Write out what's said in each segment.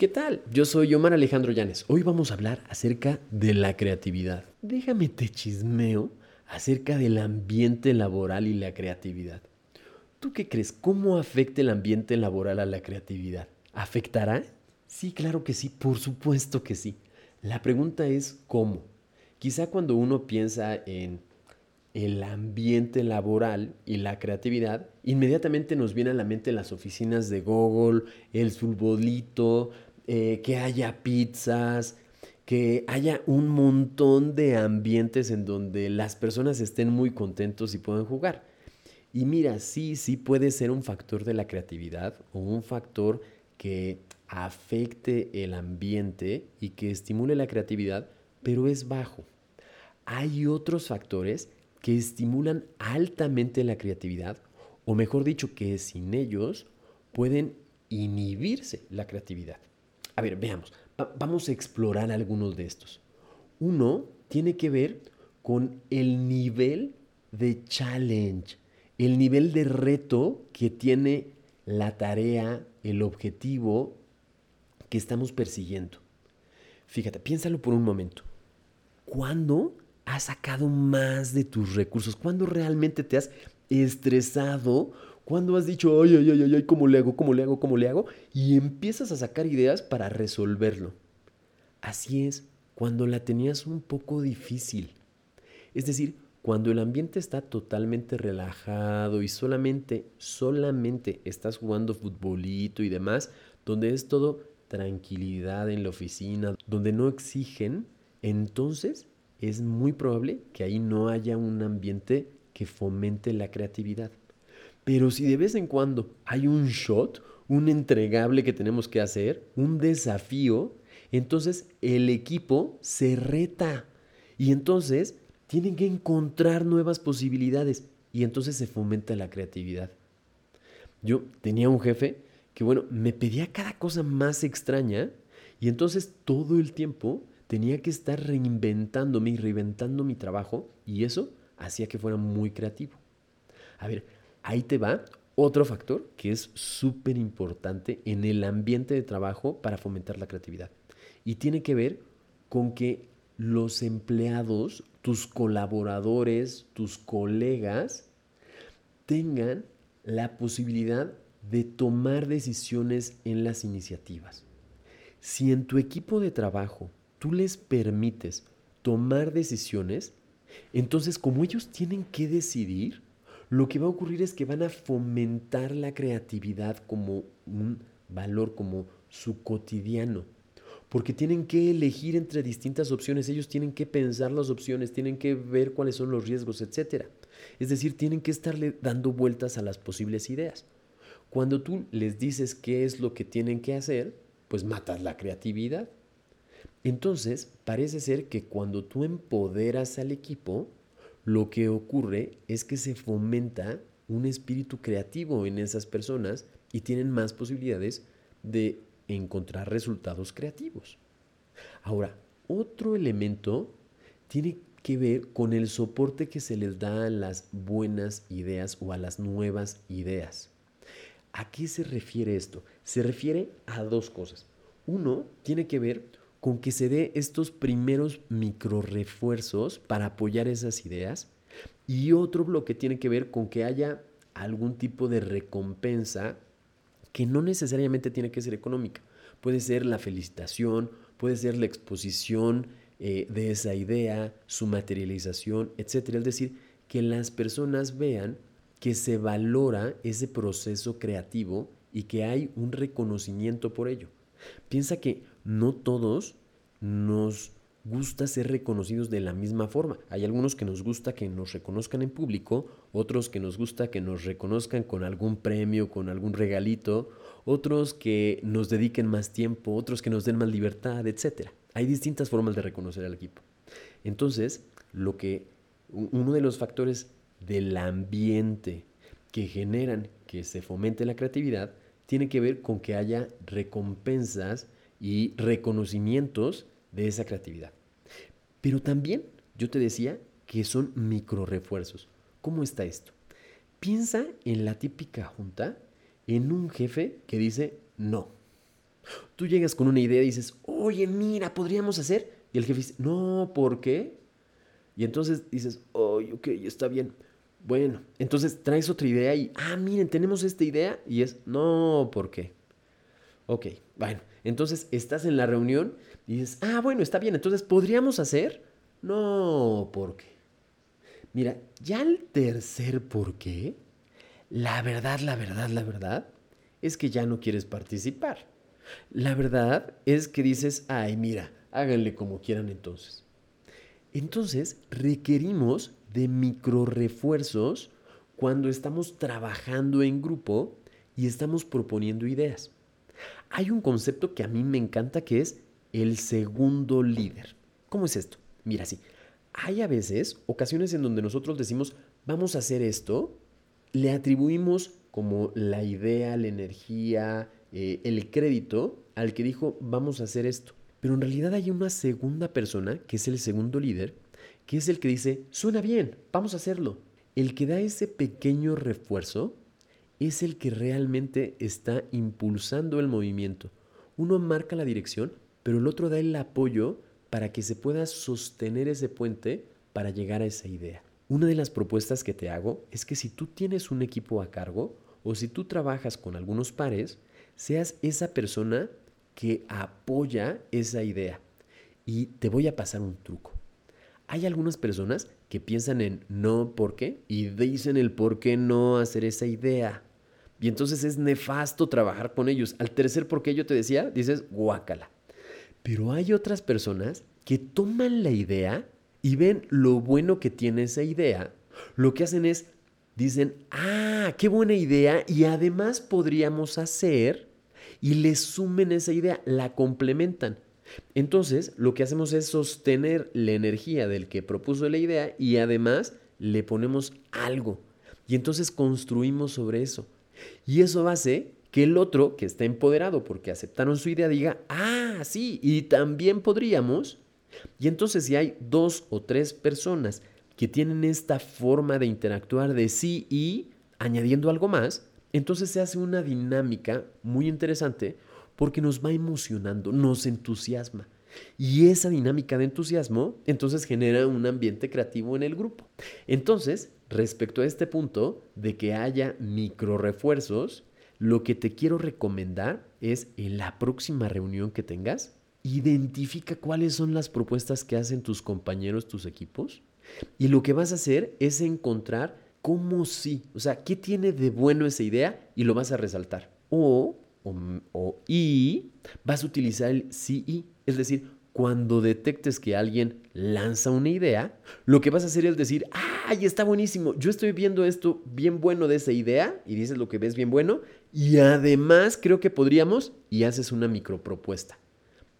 ¿Qué tal? Yo soy Omar Alejandro Llanes. Hoy vamos a hablar acerca de la creatividad. Déjame te chismeo acerca del ambiente laboral y la creatividad. ¿Tú qué crees? ¿Cómo afecta el ambiente laboral a la creatividad? ¿Afectará? Sí, claro que sí, por supuesto que sí. La pregunta es ¿cómo? Quizá cuando uno piensa en el ambiente laboral y la creatividad, inmediatamente nos viene a la mente las oficinas de Google, el futbolito, eh, que haya pizzas, que haya un montón de ambientes en donde las personas estén muy contentos y puedan jugar. Y mira, sí, sí puede ser un factor de la creatividad o un factor que afecte el ambiente y que estimule la creatividad, pero es bajo. Hay otros factores que estimulan altamente la creatividad, o mejor dicho, que sin ellos pueden inhibirse la creatividad. A ver, veamos, vamos a explorar algunos de estos. Uno tiene que ver con el nivel de challenge, el nivel de reto que tiene la tarea, el objetivo que estamos persiguiendo. Fíjate, piénsalo por un momento. ¿Cuándo has sacado más de tus recursos? ¿Cuándo realmente te has estresado? ¿Cuándo has dicho, ay, ay, ay, ay, ¿cómo le hago? ¿Cómo le hago? ¿Cómo le hago? Y empiezas a sacar ideas para resolverlo. Así es, cuando la tenías un poco difícil. Es decir, cuando el ambiente está totalmente relajado y solamente, solamente estás jugando futbolito y demás, donde es todo tranquilidad en la oficina, donde no exigen, entonces es muy probable que ahí no haya un ambiente que fomente la creatividad. Pero si de vez en cuando hay un shot, un entregable que tenemos que hacer, un desafío, entonces el equipo se reta y entonces tienen que encontrar nuevas posibilidades y entonces se fomenta la creatividad. Yo tenía un jefe que, bueno, me pedía cada cosa más extraña y entonces todo el tiempo tenía que estar reinventándome y reinventando mi trabajo y eso hacía que fuera muy creativo. A ver, ahí te va otro factor que es súper importante en el ambiente de trabajo para fomentar la creatividad. Y tiene que ver con que los empleados, tus colaboradores, tus colegas, tengan la posibilidad de tomar decisiones en las iniciativas. Si en tu equipo de trabajo tú les permites tomar decisiones, entonces como ellos tienen que decidir, lo que va a ocurrir es que van a fomentar la creatividad como un valor, como su cotidiano. Porque tienen que elegir entre distintas opciones, ellos tienen que pensar las opciones, tienen que ver cuáles son los riesgos, etc. Es decir, tienen que estarle dando vueltas a las posibles ideas. Cuando tú les dices qué es lo que tienen que hacer, pues matas la creatividad. Entonces, parece ser que cuando tú empoderas al equipo, lo que ocurre es que se fomenta un espíritu creativo en esas personas y tienen más posibilidades de encontrar resultados creativos. Ahora, otro elemento tiene que ver con el soporte que se les da a las buenas ideas o a las nuevas ideas. ¿A qué se refiere esto? Se refiere a dos cosas. Uno tiene que ver con que se dé estos primeros micro refuerzos para apoyar esas ideas y otro bloque tiene que ver con que haya algún tipo de recompensa que no necesariamente tiene que ser económica. Puede ser la felicitación, puede ser la exposición eh, de esa idea, su materialización, etc. Es decir, que las personas vean que se valora ese proceso creativo y que hay un reconocimiento por ello. Piensa que no todos nos gusta ser reconocidos de la misma forma. Hay algunos que nos gusta que nos reconozcan en público, otros que nos gusta que nos reconozcan con algún premio, con algún regalito, otros que nos dediquen más tiempo, otros que nos den más libertad, etc. Hay distintas formas de reconocer al equipo. Entonces, lo que uno de los factores del ambiente que generan que se fomente la creatividad tiene que ver con que haya recompensas y reconocimientos de esa creatividad. Pero también yo te decía que son micro refuerzos. ¿Cómo está esto? Piensa en la típica junta, en un jefe que dice no. Tú llegas con una idea y dices, oye, mira, podríamos hacer. Y el jefe dice, no, ¿por qué? Y entonces dices, oye, ok, está bien. Bueno, entonces traes otra idea y, ah, miren, tenemos esta idea y es, no, ¿por qué? Ok, bueno, entonces estás en la reunión y dices, ah, bueno, está bien, entonces podríamos hacer, no, ¿por qué? Mira, ya el tercer por qué, la verdad, la verdad, la verdad, es que ya no quieres participar. La verdad es que dices, ay, mira, háganle como quieran entonces. Entonces, requerimos de micro refuerzos cuando estamos trabajando en grupo y estamos proponiendo ideas. Hay un concepto que a mí me encanta que es el segundo líder. ¿Cómo es esto? Mira, sí. Hay a veces ocasiones en donde nosotros decimos, vamos a hacer esto, le atribuimos como la idea, la energía, eh, el crédito al que dijo, vamos a hacer esto. Pero en realidad hay una segunda persona, que es el segundo líder, que es el que dice, suena bien, vamos a hacerlo. El que da ese pequeño refuerzo es el que realmente está impulsando el movimiento. Uno marca la dirección, pero el otro da el apoyo para que se pueda sostener ese puente para llegar a esa idea. Una de las propuestas que te hago es que si tú tienes un equipo a cargo o si tú trabajas con algunos pares, seas esa persona que apoya esa idea. Y te voy a pasar un truco. Hay algunas personas que piensan en no, ¿por qué? Y dicen el por qué no hacer esa idea. Y entonces es nefasto trabajar con ellos. Al tercer por qué yo te decía, dices guácala. Pero hay otras personas que toman la idea y ven lo bueno que tiene esa idea. Lo que hacen es, dicen, ah, qué buena idea y además podríamos hacer y le sumen esa idea, la complementan. Entonces, lo que hacemos es sostener la energía del que propuso la idea y además le ponemos algo. Y entonces construimos sobre eso. Y eso hace que el otro, que está empoderado porque aceptaron su idea, diga, ah, sí, y también podríamos. Y entonces si hay dos o tres personas que tienen esta forma de interactuar de sí y añadiendo algo más, entonces se hace una dinámica muy interesante porque nos va emocionando, nos entusiasma. Y esa dinámica de entusiasmo entonces genera un ambiente creativo en el grupo. Entonces, respecto a este punto de que haya micro refuerzos, lo que te quiero recomendar es en la próxima reunión que tengas, identifica cuáles son las propuestas que hacen tus compañeros, tus equipos, y lo que vas a hacer es encontrar cómo sí, o sea, qué tiene de bueno esa idea y lo vas a resaltar. O o, y vas a utilizar el sí Es decir, cuando detectes que alguien lanza una idea, lo que vas a hacer es decir, ¡ay, está buenísimo! Yo estoy viendo esto bien bueno de esa idea, y dices lo que ves bien bueno, y además creo que podríamos, y haces una micropropuesta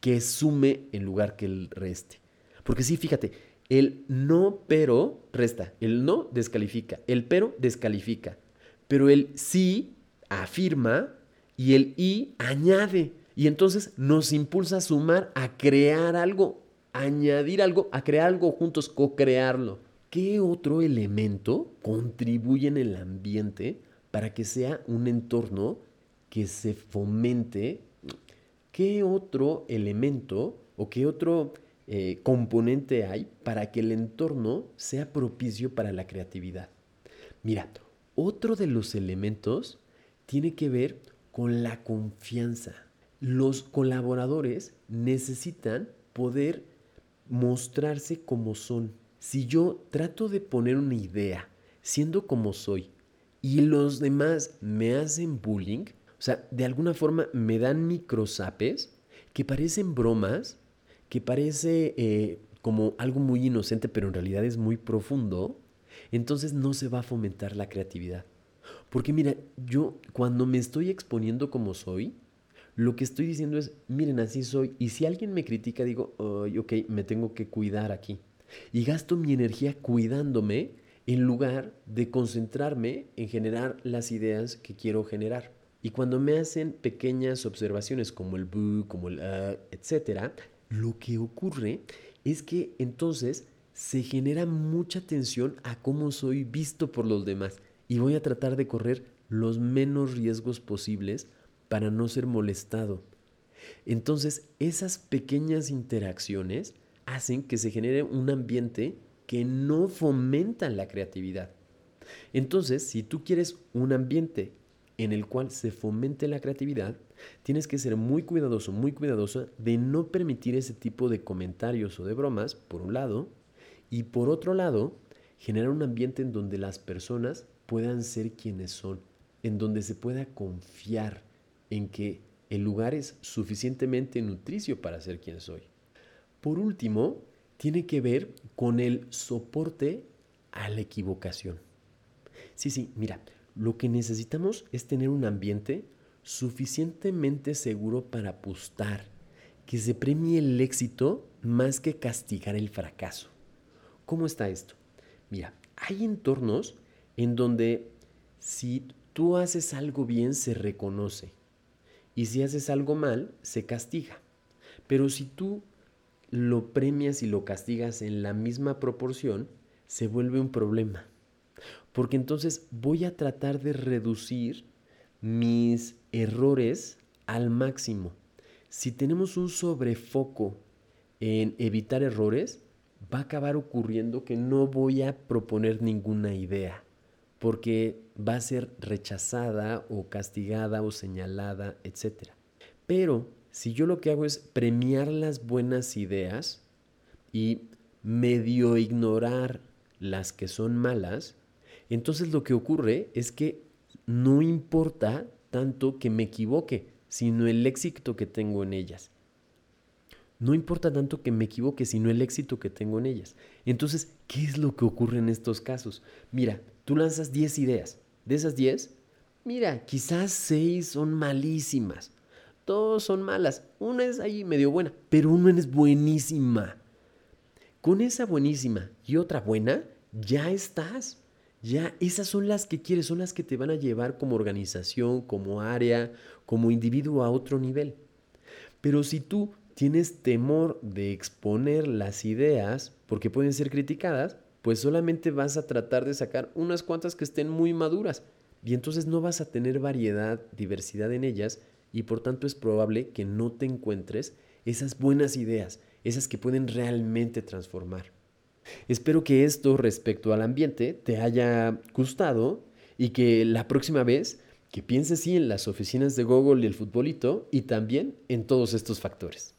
que sume en lugar que el reste. Porque sí, fíjate, el no pero resta, el no descalifica, el pero descalifica, pero el sí afirma y el y añade. Y entonces nos impulsa a sumar, a crear algo, añadir algo, a crear algo juntos, co-crearlo. ¿Qué otro elemento contribuye en el ambiente para que sea un entorno que se fomente? ¿Qué otro elemento o qué otro eh, componente hay para que el entorno sea propicio para la creatividad? Mira, otro de los elementos tiene que ver con la confianza. Los colaboradores necesitan poder mostrarse como son. Si yo trato de poner una idea siendo como soy y los demás me hacen bullying, o sea, de alguna forma me dan microsapes que parecen bromas, que parece eh, como algo muy inocente, pero en realidad es muy profundo, entonces no se va a fomentar la creatividad. Porque mira, yo cuando me estoy exponiendo como soy, lo que estoy diciendo es, miren, así soy. Y si alguien me critica, digo, ok, me tengo que cuidar aquí. Y gasto mi energía cuidándome en lugar de concentrarme en generar las ideas que quiero generar. Y cuando me hacen pequeñas observaciones como el bu, como el uh, etcétera, lo que ocurre es que entonces se genera mucha atención a cómo soy visto por los demás y voy a tratar de correr los menos riesgos posibles para no ser molestado. Entonces, esas pequeñas interacciones hacen que se genere un ambiente que no fomenta la creatividad. Entonces, si tú quieres un ambiente en el cual se fomente la creatividad, tienes que ser muy cuidadoso, muy cuidadosa de no permitir ese tipo de comentarios o de bromas, por un lado, y por otro lado, generar un ambiente en donde las personas puedan ser quienes son, en donde se pueda confiar en que el lugar es suficientemente nutricio para ser quien soy. Por último, tiene que ver con el soporte a la equivocación. Sí, sí, mira, lo que necesitamos es tener un ambiente suficientemente seguro para apostar, que se premie el éxito más que castigar el fracaso. ¿Cómo está esto? Mira, hay entornos en donde si tú haces algo bien se reconoce y si haces algo mal se castiga. Pero si tú lo premias y lo castigas en la misma proporción, se vuelve un problema. Porque entonces voy a tratar de reducir mis errores al máximo. Si tenemos un sobrefoco en evitar errores, va a acabar ocurriendo que no voy a proponer ninguna idea, porque va a ser rechazada o castigada o señalada, etc. Pero si yo lo que hago es premiar las buenas ideas y medio ignorar las que son malas, entonces lo que ocurre es que no importa tanto que me equivoque, sino el éxito que tengo en ellas. No importa tanto que me equivoque, sino el éxito que tengo en ellas. Entonces, ¿qué es lo que ocurre en estos casos? Mira, tú lanzas 10 ideas. De esas 10, mira, quizás 6 son malísimas. Todos son malas. Una es ahí medio buena, pero una es buenísima. Con esa buenísima y otra buena, ya estás. Ya esas son las que quieres, son las que te van a llevar como organización, como área, como individuo a otro nivel. Pero si tú tienes temor de exponer las ideas porque pueden ser criticadas, pues solamente vas a tratar de sacar unas cuantas que estén muy maduras y entonces no vas a tener variedad, diversidad en ellas y por tanto es probable que no te encuentres esas buenas ideas, esas que pueden realmente transformar. Espero que esto respecto al ambiente te haya gustado y que la próxima vez que pienses sí en las oficinas de Google y el futbolito y también en todos estos factores.